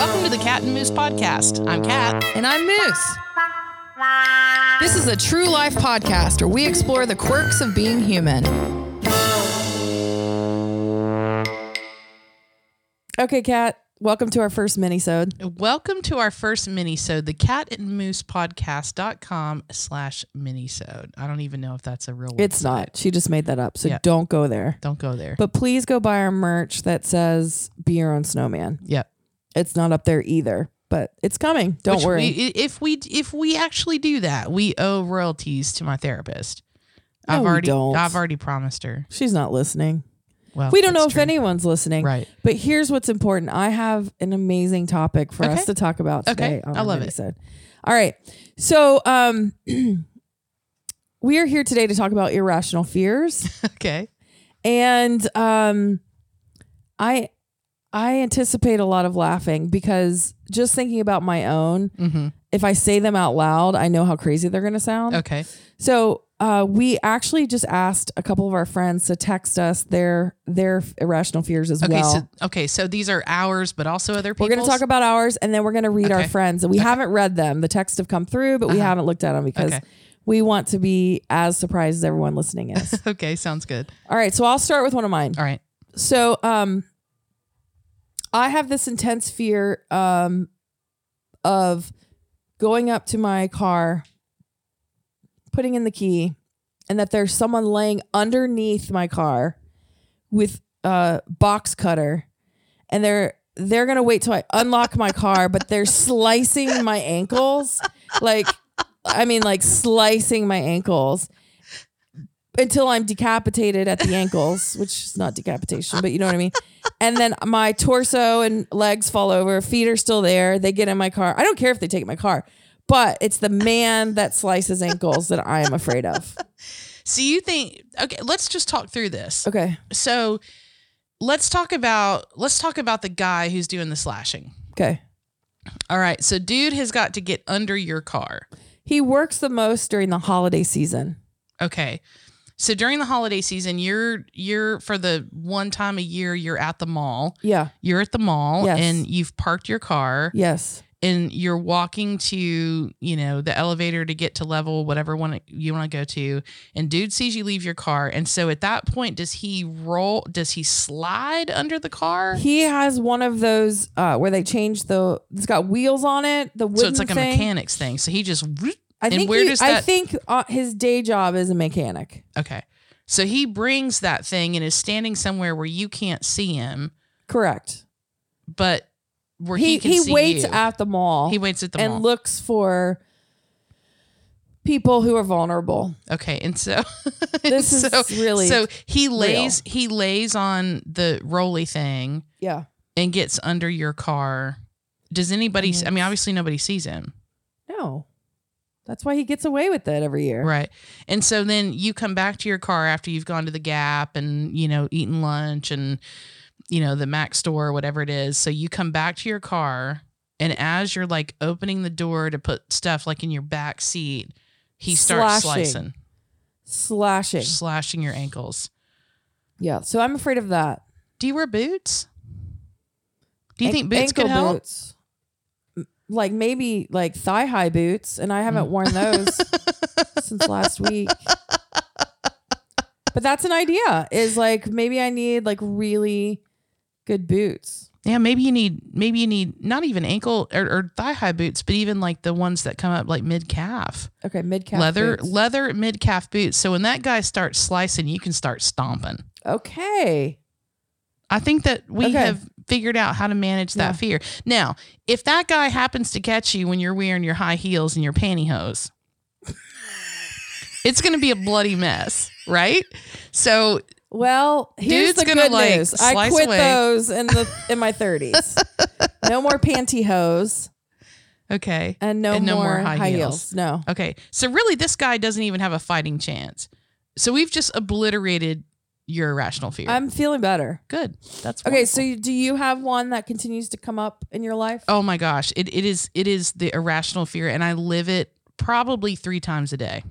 Welcome to the Kat and Moose podcast. I'm Kat. And I'm Moose. This is a true life podcast where we explore the quirks of being human. Okay, Kat, welcome to our first minisode. Welcome to our first minisode, the Kat and Moose podcast.com slash minisode. I don't even know if that's a real It's not. She just made that up. So Yeah. don't go there. Don't go there. But please go buy our merch that says Be Your Own Snowman. yep. It's not up there either, but it's coming. Don't Which worry. we- if we if we actually do that, we owe royalties to my therapist. No, I've already don't. I've already promised her. She's not listening. Well, We don't know if true. anyone's listening. Right. But here's what's important. I have an amazing topic for Okay. us to talk about today. on I love it. minisode. All right. So um we are here today to talk about irrational fears. Okay. and um I I anticipate a lot of laughing because just thinking about my own, Mm-hmm. if I say them out loud, I know how crazy they're gonna sound. Okay. So uh, we actually just asked a couple of our friends to text us their their irrational fears as Okay. well. So okay. So these are ours, but also other people. we're going to talk about ours, and then we're going to read our friends. And we haven't read them; the texts have come through, but we Uh-huh. haven't looked at them because Okay. we want to be as surprised as everyone listening is. Okay. Sounds good. All right, so I'll start with one of mine. All right. So, um, I have this intense fear um, of going up to my car, putting in the key, and that there's someone laying underneath my car with a box cutter, and they're they're gonna wait till I unlock my car, but they're slicing my ankles, like I mean, like slicing my ankles until I'm decapitated at the ankles, which is not decapitation, but you know what I mean. And then my torso and legs fall over, feet are still there. They get in my car. I don't care if they take my car, but it's the man that slices ankles that I am afraid of. So you think? Okay. Let's just talk through this. Okay. So let's talk about let's talk about the guy who's doing the slashing. Okay. All right. So dude has got to get under your car. He works the most during the holiday season. Okay. So during the holiday season, you're you're for the one time a year you're at the mall. Yeah. You're at the mall Yes. and you've parked your car Yes. and you're walking to, you know, the elevator to get to level whatever one you want to go to and dude sees you leave your car and so at that point does he roll does he slide under the car? He has one of those uh, where they change the. It's got wheels on it. The wooden So it's like a mechanics thing. So he just I and think. where he- does I think uh, his day job is a mechanic. Okay. So he brings that thing and is standing somewhere where you can't see him, Correct. but where he, He can he, waits you. at the mall. he waits at the mall. and mall. looks for people who are vulnerable. okay, and so This is so, really so he lays he lays on the roly thing Yeah. and gets under your car. Does anybody? And I mean, obviously nobody sees him, No. That's why he gets away with it every year. right? And so then you come back to your car after you've gone to the Gap and you know eaten lunch and you know the Mac store or whatever it is. So you come back to your car, and as you're like opening the door to put stuff like in your back seat, he starts Slashing. slicing, Slashing. slashing your ankles. Yeah. So I'm afraid of that. Do you wear boots? Do you An- think boots could help? boots. Like maybe like thigh high boots, and I haven't Mm. worn those since last week. But that's an idea. Is like maybe I need like really good boots. Yeah, maybe you need maybe you need not even ankle or, or thigh high boots, but even like the ones that come up like mid calf, Okay, mid calf leather boots. leather mid calf boots. So when that guy starts slicing, you can start stomping. Okay. I think that we Okay. have figured out how to manage that Yeah. fear. Now, if that guy happens to catch you when you're wearing your high heels and your pantyhose, it's going to be a bloody mess, right? So Well, here's the good like, news. I quit away. those in the in my 30s. no more pantyhose okay, and no, And no more, more high, high heels. heels. No. Okay. So really this guy doesn't even have a fighting chance. So we've just obliterated your irrational fear. I'm feeling better. Good. That's Okay, wonderful. so you, do you have one that continues to come up in your life? Oh my gosh. It it is it is the irrational fear and I live it probably 3 times a day.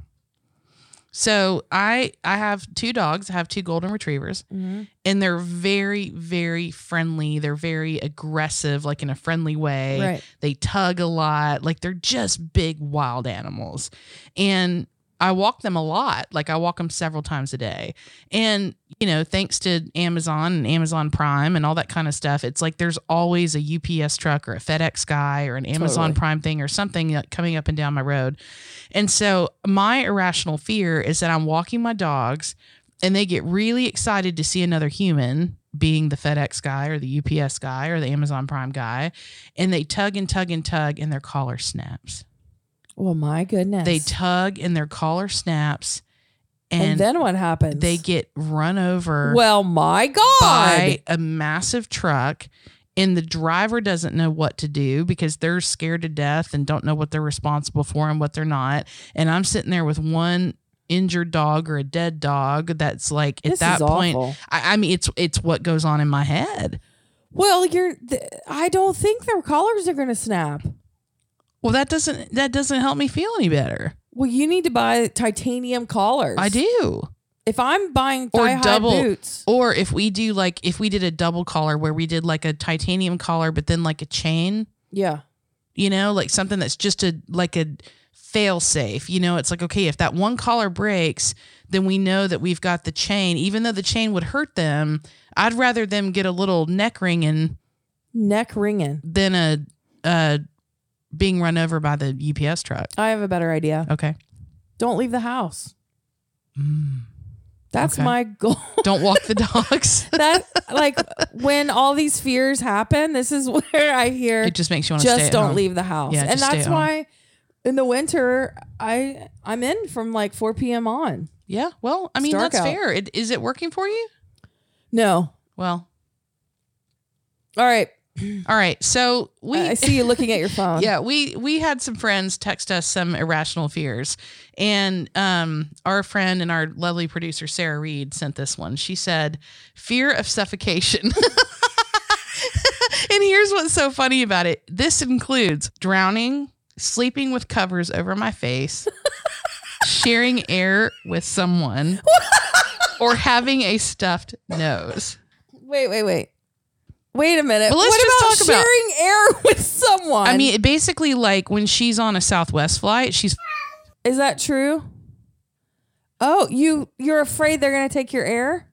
So I I have two dogs. I have two golden retrievers, Mm-hmm. and they're very very friendly. They're very aggressive, like in a friendly way. Right. They tug a lot. Like they're just big wild animals, and I walk them a lot. Like I walk them several times a day, and you know, thanks to Amazon and Amazon Prime and all that kind of stuff, it's like there's always a UPS truck or a FedEx guy or an Amazon Totally. Prime thing or something uh, coming up and down my road. And so my irrational fear is that I'm walking my dogs and they get really excited to see another human being the FedEx guy or the UPS guy or the Amazon Prime guy and they tug and tug and tug and their collar snaps. Well, my goodness. They tug and their collar snaps and, and, then what happens? they get run over Well, my God. by a massive truck and the driver doesn't know what to do because they're scared to death and don't know what they're responsible for and what they're not and i'm sitting there with one injured dog or a dead dog that's like at this that point. I, I mean it's it's what goes on in my head Well, you're. Th- I don't think their collars are going to snap. Well that doesn't that doesn't help me feel any better Well, you need to buy titanium collars. i do If I'm buying Or double- boots, or if we do like if we did a double collar where we did like a titanium collar but then like a chain yeah, you know, like something that's just a like a fail safe. You know, it's like okay, if that one collar breaks, then we know that we've got the chain. Even though the chain would hurt them, I'd rather them get a little neck ringing neck ringing. than a uh being run over by the UPS truck. I have a better idea. Okay. Don't leave the house. Mm. That's Okay. my goal. Don't walk the dogs. that like when all these fears happen, this is where I hear it just makes you want to stay just don't leave the house. Yeah, and that's why in the winter I I'm in from like 4 p.m. on. Yeah. Well, I mean, that's out. fair. It, is it working for you? No. Well, All right. All right. So we I see you looking at your phone. yeah we we had some friends text us some irrational fears and um our friend and our lovely producer sarah reed sent this one she said fear of suffocation and here's what's so funny about it this includes drowning sleeping with covers over my face sharing air with someone or having a stuffed nose Wait, wait, wait. Wait a minute. But let's what just about talk about- sharing air with someone? i mean basically like when she's on a southwest flight she's is that true? Oh, you you're afraid they're gonna take your air?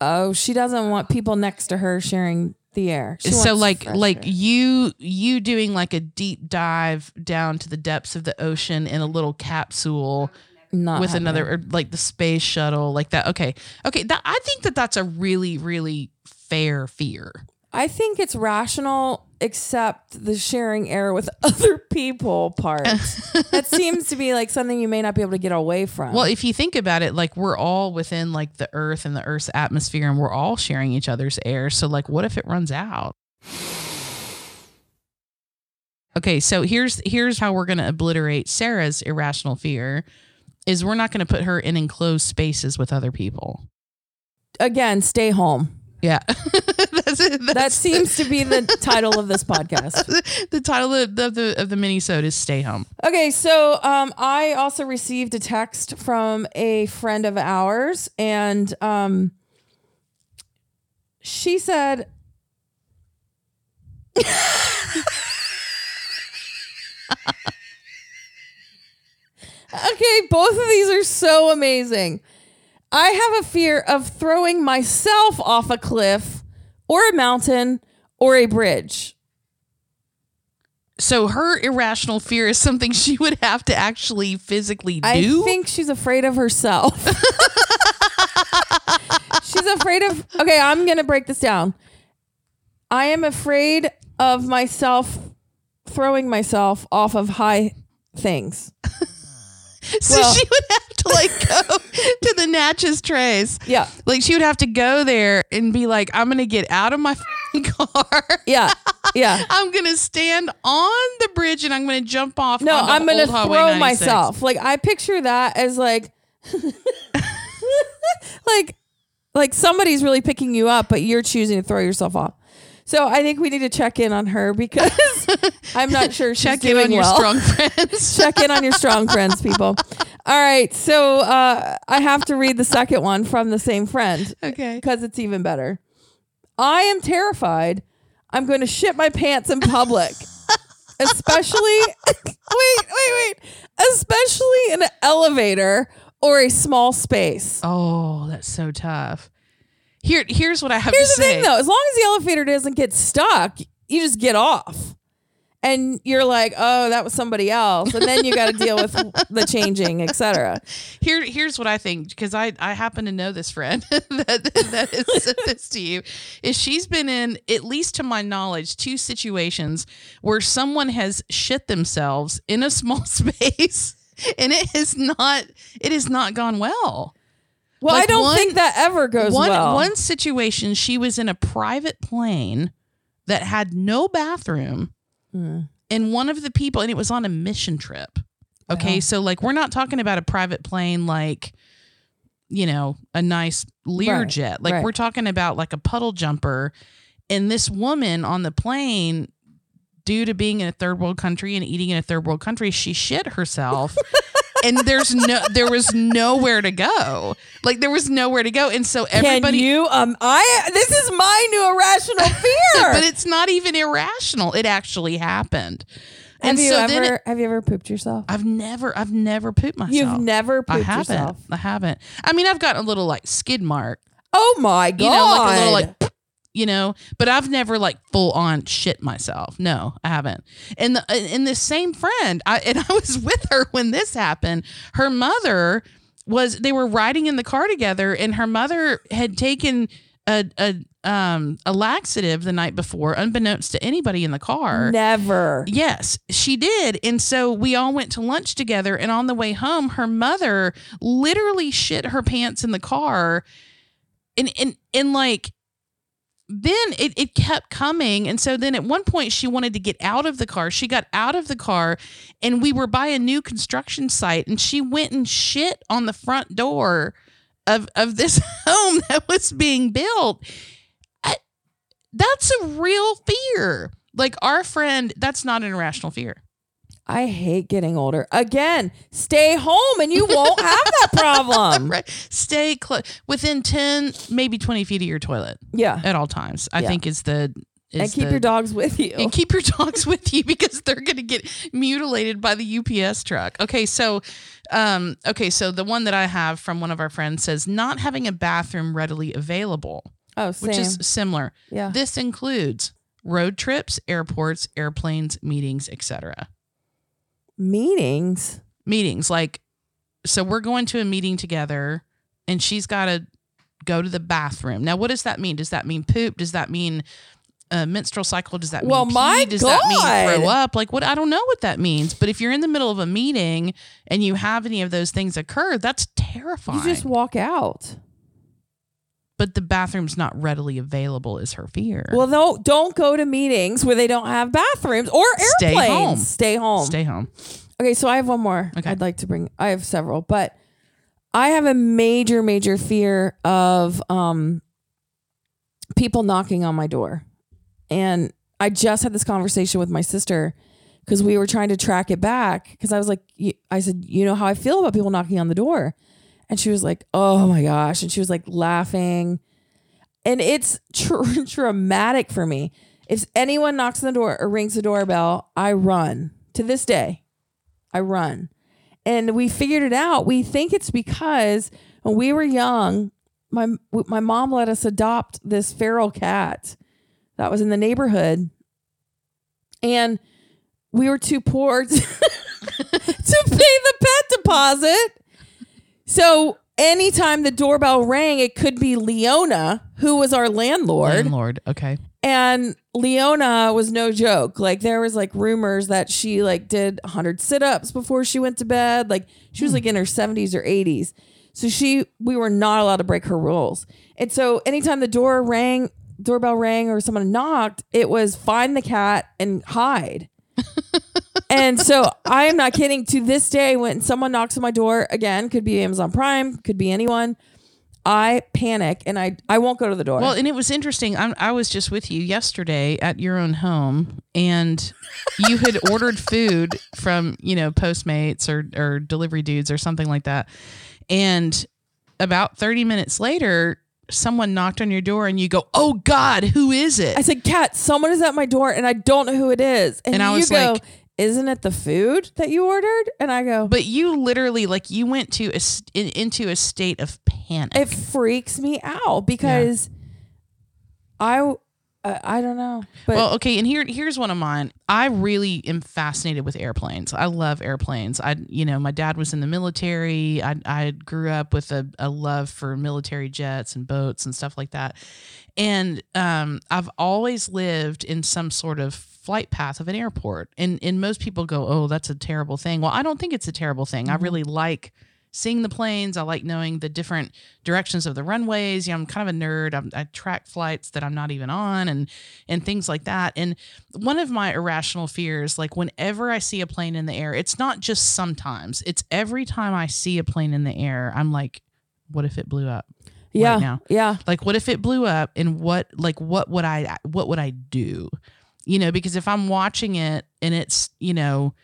Oh, she doesn't want people next to her sharing the air. She so like like air. you you doing like a deep dive down to the depths of the ocean in a little capsule Not with happening. another or like the space shuttle like that okay okay that, i think that that's a really really fair fear I think it's rational, except the sharing air with other people part. that seems to be like something you may not be able to get away from. well if you think about it like we're all within like the earth and the earth's atmosphere and we're all sharing each other's air so like what if it runs out okay so here's here's how we're going to obliterate sarah's irrational fear is we're not going to put her in enclosed spaces with other people Again, stay home. Yeah that's it That seems to be the title of this podcast. the title of the, of the of the mini is stay home Okay, so um, I also received a text from a friend of ours, and um, she said, Okay, both of these are so amazing. I have a fear of throwing myself off a cliff or a mountain or a bridge. so her irrational fear is something she would have to actually physically do I think she's afraid of herself. she's afraid of. Okay, I'm going to break this down. I am afraid of myself throwing myself off of high things. So Well- she would have to like go to the Natchez trace. Yeah. Like she would have to go there and be like, I'm gonna get out of my car. Yeah. Yeah. I'm gonna stand on the bridge and I'm gonna jump off. No, I'm going to throw myself. Like I picture that as like like like somebody's really picking you up but you're choosing to throw yourself off. So I think we need to check in on her because I'm not sure she's Check in doing on your strong friends. check in on your strong friends, people. All right, so uh, I have to read the second one from the same friend okay. because it's even better. I am terrified. I'm going to shit my pants in public, especially wait, wait, wait, especially in an elevator or a small space. Oh, that's so tough. Here, here's what I have Here's to say. Here's the thing, though: as long as the elevator doesn't get stuck, you just get off. And you're like, oh, that was somebody else, and then you got to deal with the changing, etc. Here, here's what I think because I I happen to know this friend that that has said this to you is she's been in at least to my knowledge two situations where someone has shit themselves in a small space and it has not it has not gone well. Well, I don't one- think that ever goes one well. one situation she was in a private plane that had no bathroom Mm. and one of the people and it was on a mission trip okay Wow. so like we're not talking about a private plane like you know a nice Right, learjet like right. we're talking about like a puddle jumper and this woman on the plane due to being in a third world country and eating in a third world country she shit herself and there's no there was nowhere to go like there was nowhere to go and so everybody Can you? Um, I this is my new irrational fear. but it's not even irrational it actually happened have and you so ever it- have you ever pooped yourself? I've never I've never pooped myself. You've never pooped I haven't. yourself. I haven't. I mean, I've got a little like skid mark, Oh my god! you know, like a little like, you know, but I've never like full on shit myself. No, I haven't. And the and the same friend, I and I was with her when this happened. Her mother was they were riding in the car together, and her mother had taken a a um a laxative the night before, unbeknownst to anybody in the car. never. Yes, she did. And so we all went to lunch together. And on the way home, her mother literally shit her pants in the car. And, and, and like, then it, it kept coming. And so then at one point, she wanted to get out of the car. She got out of the car and we were by a new construction site. And she went and shit on the front door of, of this home that was being built. I, that's a real fear. Like our friend, that's not an irrational fear. I hate getting older. Again, stay home and you won't have that problem. Right. Stay close within 10, maybe 20 feet of your toilet Yeah. at all times. I Yeah. think is the is And keep the- your dogs with you. and keep your dogs with you because they're going to get mutilated by the UPS truck. Okay, so um okay, so the one that I have from one of our friends says not having a bathroom readily available, oh, same. which is similar. yeah. This includes road trips, airports, airplanes, meetings, etc. Meetings. Meetings like so we're going to a meeting together and she's got to go to the bathroom. Now what does that mean? Does that mean poop? Does that mean a menstrual cycle? Does that mean Well, pee? my Does that mean throw up? Like what? I don't know what that means. But if you're in the middle of a meeting and you have any of those things occur, that's terrifying. You just walk out. But the bathroom's not readily available is her fear. Well, no, don't go to meetings where they don't have bathrooms or airplanes. Stay home. Stay home. Stay home. Okay, so I have one more. Okay. I'd like to bring. I have several, but I have a major, major fear of um people knocking on my door, and I just had this conversation with my sister because we were trying to track it back because I was like, I said, you know how I feel about people knocking on the door, and she was like, oh my gosh, and she was like laughing, and it's tr- traumatic for me. If anyone knocks on the door or rings the doorbell, I run to this day. I run. And we figured it out. We think it's because when we were young, my my mom let us adopt this feral cat that was in the neighborhood. And we were too poor to, to pay the pet deposit. So anytime the doorbell rang, it could be Leona, who was our landlord. Landlord. Okay. And Leona was no joke. Like there was like rumors that she like did 100 sit-ups before she went to bed. Like she was hmm. like in her 70s or 80s. So she we were not allowed to break her rules. And so anytime the door rang, doorbell rang or someone knocked, it was find the cat and hide. And so I am not kidding. To this day, when someone knocks on my door, again, could be Amazon Prime, could be anyone. I panic and I I won't go to the door. Well, and it was interesting. I'm, I was just with you yesterday at your own home, and you had ordered food from you know Postmates or or delivery dudes or something like that, and about 30 minutes later, someone knocked on your door, and you go, "Oh God, who is it?" I said, "Kat, someone is at my door, and I don't know who it is." And, And I you was go, like- "Isn't it the food that you ordered?" And I go, but you literally like you went to a in, into a state of panic. it freaks me out because I I, I don't know. But well, okay, and here here's one of mine. I really am fascinated with airplanes. I love airplanes. I you know, my dad was in the military. I I grew up with a, a love for military jets and boats and stuff like that. And um I've always lived in some sort of flight path of an airport. And and most people go, "Oh, that's a terrible thing." Well, I don't think it's a terrible thing. I Mhm. really like seeing the planes. I like knowing the different directions of the runways. Yeah, I'm kind of a nerd. I'm, I track flights that I'm not even on and and things like that. And one of my irrational fears, like whenever I see a plane in the air, it's not just sometimes. It's every time I see a plane in the air, I'm like, what if it blew up? yeah, now. yeah, Like what if it blew up and what like what would I what would I do? You know, because if I'm watching it and it's, you know,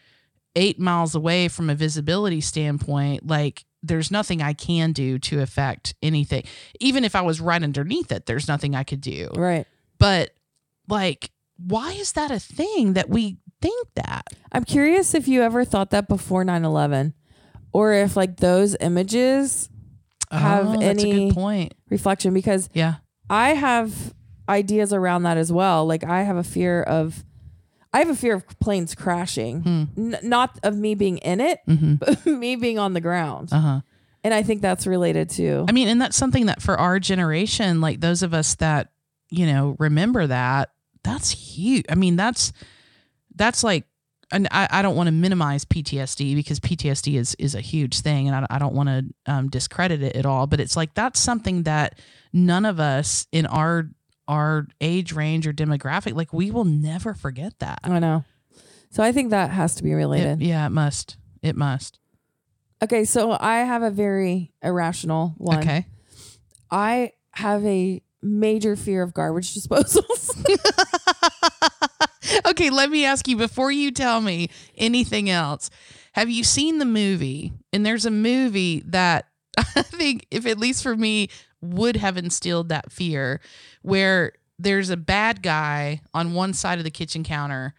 8 miles away from a visibility standpoint, like there's nothing I can do to affect anything. Even if I was right underneath it, there's nothing I could do. right. But like why is that a thing that we think that? I'm curious if you ever thought that before 9/11 or if like those images Have oh, that's a any- good point. reflection because Yeah. I have ideas around that as well. Like I have a fear of I have a fear of planes crashing. Hmm. N- not of me being in it, Mm-hmm. but me being on the ground. Uh-huh. And I think that's related to I mean, and that's something that for our generation, like those of us that, you know, remember that, that's huge. I mean, that's that's like and I, I don't want to minimize PTSD because PTSD is is a huge thing and I, I don't want to um, discredit it at all. But it's like that's something that none of us in our our age range or demographic, like we will never forget that. I know. So I think that has to be It- related. yeah, it must. It must. Okay, so I have a very irrational one. Okay. I have a major fear of garbage disposals. okay, let me ask you before you tell me anything else. Have you seen the movie? And there's a movie that I think, if at least for me, would have instilled that fear where there's a bad guy on one side of the kitchen counter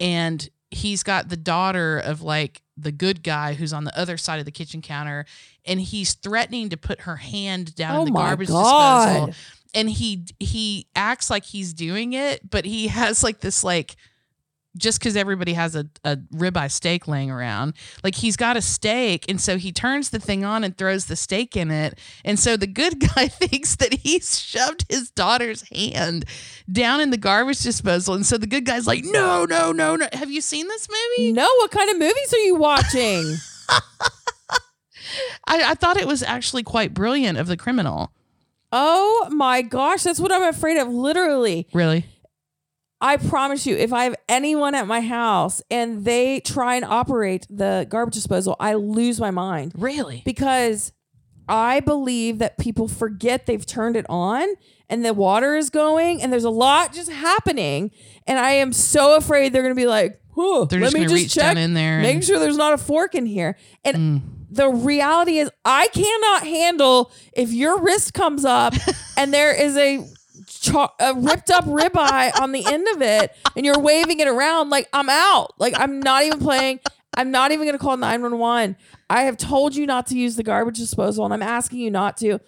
and he's got the daughter of like the good guy who's on the other side of the kitchen counter and he's threatening to put her hand down Oh in the garbage God. disposal and he he acts like he's doing it, but he has like this like just because everybody has a, a ribeye steak laying around, like he's got a steak, and so he turns the thing on and throws the steak in it, and so the good guy thinks that he's shoved his daughter's hand down in the garbage disposal, and so the good guy's like, no, no, no, no. Have you seen this movie? no, what kind of movies are you watching? I, I thought it was actually quite brilliant of the criminal. oh my gosh, that's what I'm afraid of. Literally. Really? I promise you, if I have anyone at my house and they try and operate the garbage disposal, I lose my mind Really? because I believe that people forget they've turned it on and the water is going and there's a lot just happening. And I am so afraid they're going to be like, They're let just me just reach check, in there. make and- sure there's not a fork in here. And Mm. the reality is, I cannot handle if your wrist comes up and there is a, cha- a ripped up ribeye on the end of it and you're waving it around like I'm out. Like I'm not even playing. I'm not even going to call 911. I have told you not to use the garbage disposal and I'm asking you not to.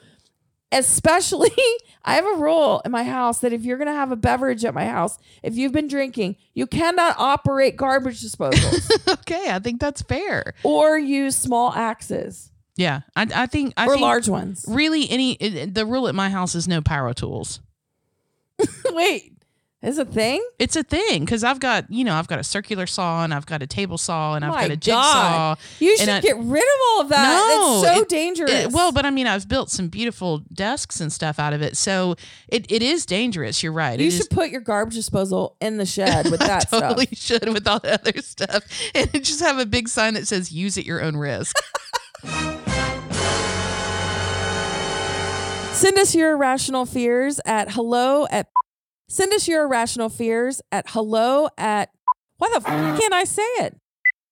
Especially, I have a rule in my house that if you're going to have a beverage at my house, if you've been drinking, you cannot operate garbage disposals okay, I think that's fair. or use small axes Yeah, I, I think I or think large ones. really any the rule at my house is no pyro tools. Wait, is a thing? It's a thing because I've got you know I've got a circular saw and I've got a table saw and I've My got a jigsaw. God. You should I- get rid of all of that. No, it's so it- dangerous. It- well, but I mean I've built some beautiful desks and stuff out of it, so it, it is dangerous. You're right. you should is- put your garbage disposal in the shed with that totally stuff. should with all the other stuff and just have a big sign that says use at your own risk. Send us your irrational fears at hello at send us your irrational fears at hello at why the f- can't I say it?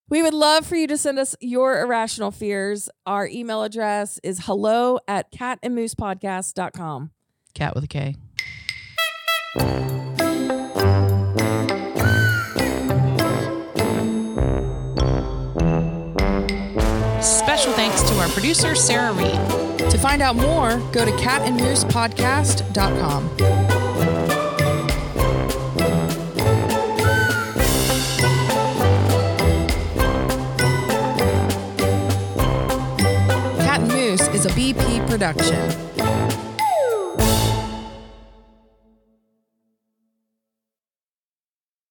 We would love for you to send us your irrational fears. Our email address is hello at katandmoosepodcast.com. Kat with a K. Special thanks to our producer, Sarah Reed. To find out more, go to katandmoosepodcast.com. Kat and Moose is a BP production.